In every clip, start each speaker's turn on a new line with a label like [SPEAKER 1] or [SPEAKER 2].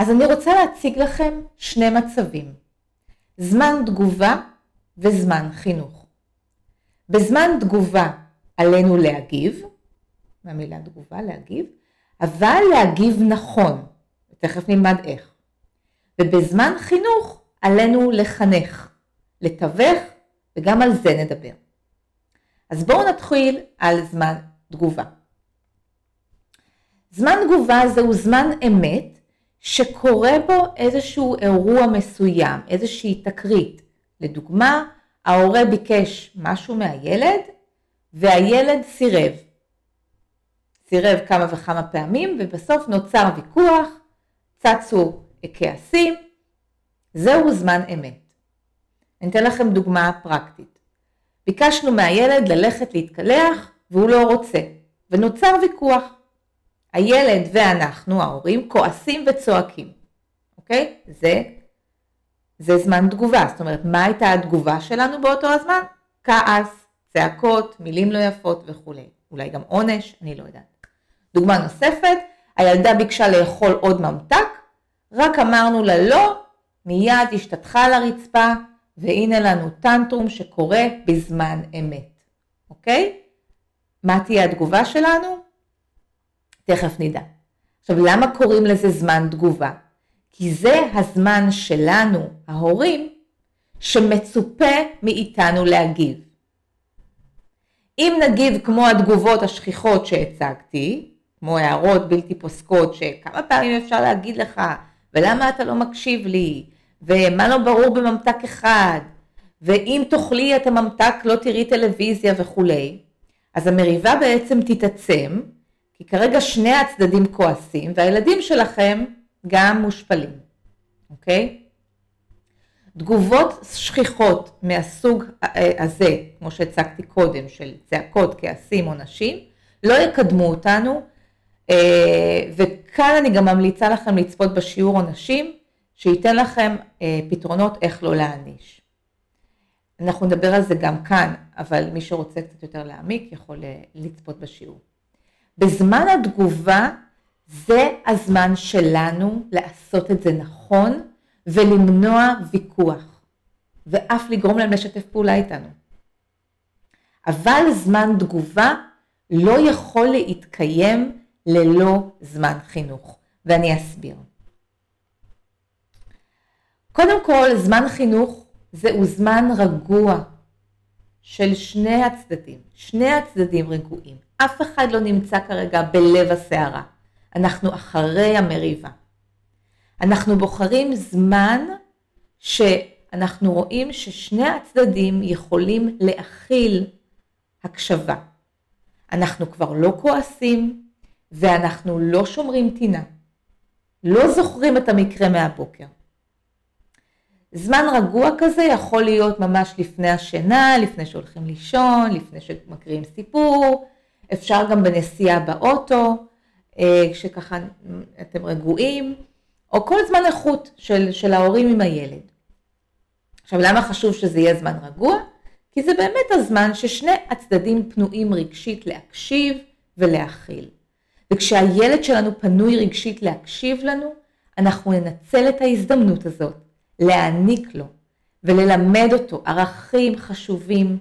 [SPEAKER 1] אז אני רוצה להציג לכם שני מצבים, זמן תגובה וזמן חינוך. בזמן תגובה עלינו להגיב, מהמילה תגובה להגיב, אבל להגיב נכון, תכף נלמד איך. ובזמן חינוך עלינו לחנך, לתווך, וגם על זה נדבר. אז בואו נתחיל על זמן תגובה. זמן תגובה זהו זמן אמת שקורה בו איזשהו אירוע מסוים, איזושהי תקרית. לדוגמה, ההורה ביקש משהו מהילד והילד סירב. סירב כמה וכמה פעמים ובסוף נוצר ויכוח, צצו כעסים, זהו זמן אמת. אני אתן לכם דוגמה פרקטית. ביקשנו מהילד ללכת להתקלח והוא לא רוצה, ונוצר ויכוח. הילד ואנחנו, ההורים, כועסים וצועקים, אוקיי? זה, זה זמן תגובה, זאת אומרת, מה הייתה התגובה שלנו באותו הזמן? כעס, צעקות, מילים לא יפות וכולי. אולי גם עונש, אני לא יודעת. דוגמה נוספת, הילדה ביקשה לאכול עוד ממתק, רק אמרנו לה לא, מיד השתתחה על הרצפה, והנה לנו טנטרום שקורה בזמן אמת, אוקיי? מה תהיה התגובה שלנו? תכף נדע. עכשיו, למה קוראים לזה זמן תגובה? כי זה הזמן שלנו, ההורים, שמצופה מאיתנו להגיב. אם נגיב כמו התגובות השכיחות שהצגתי, כמו הערות בלתי פוסקות שכמה פעמים אפשר להגיד לך, ולמה אתה לא מקשיב לי, ומה לא ברור בממתק אחד, ואם תאכלי את הממתק לא תראי טלוויזיה וכולי, אז המריבה בעצם תתעצם, כי כרגע שני הצדדים כועסים, והילדים שלכם גם מושפלים, אוקיי? תגובות שכיחות מהסוג הזה, כמו שהצגתי קודם, של צעקות, כעסים, עונשים, לא יקדמו אותנו, אה, וכאן אני גם ממליצה לכם לצפות בשיעור עונשים, שייתן לכם אה, פתרונות איך לא להעניש. אנחנו נדבר על זה גם כאן, אבל מי שרוצה קצת יותר להעמיק יכול אה, לצפות בשיעור. בזמן התגובה זה הזמן שלנו לעשות את זה נכון ולמנוע ויכוח, ואף לגרום להם לשתף פעולה איתנו. אבל זמן תגובה לא יכול להתקיים ללא זמן חינוך, ואני אסביר. קודם כל, זמן חינוך זהו זמן רגוע של שני הצדדים. שני הצדדים רגועים. אף אחד לא נמצא כרגע בלב הסערה. אנחנו אחרי המריבה. אנחנו בוחרים זמן שאנחנו רואים ששני הצדדים יכולים להכיל הקשבה. אנחנו כבר לא כועסים ואנחנו לא שומרים טינה. לא זוכרים את המקרה מהבוקר. זמן רגוע כזה יכול להיות ממש לפני השינה, לפני שהולכים לישון, לפני שמקריאים סיפור, אפשר גם בנסיעה באוטו, אה, כשככה אתם רגועים, או כל זמן איכות של, של ההורים עם הילד. עכשיו למה חשוב שזה יהיה זמן רגוע? כי זה באמת הזמן ששני הצדדים פנויים רגשית להקשיב ולהכיל. וכשהילד שלנו פנוי רגשית להקשיב לנו, אנחנו ננצל את ההזדמנות הזאת להעניק לו וללמד אותו ערכים חשובים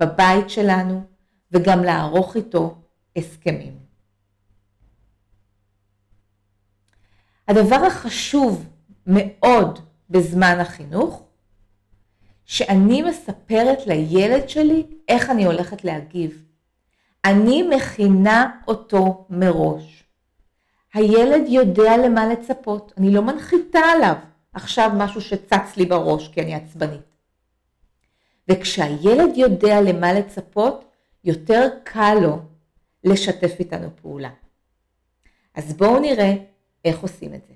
[SPEAKER 1] בבית שלנו וגם לערוך איתו הסכמים. הדבר החשוב מאוד בזמן החינוך, שאני מספרת לילד שלי איך אני הולכת להגיב. אני מכינה אותו מראש. הילד יודע למה לצפות, אני לא מנחיתה עליו. עכשיו משהו שצץ לי בראש כי אני עצבנית. וכשהילד יודע למה לצפות, יותר קל לו לשתף איתנו פעולה. אז בואו נראה איך עושים את זה.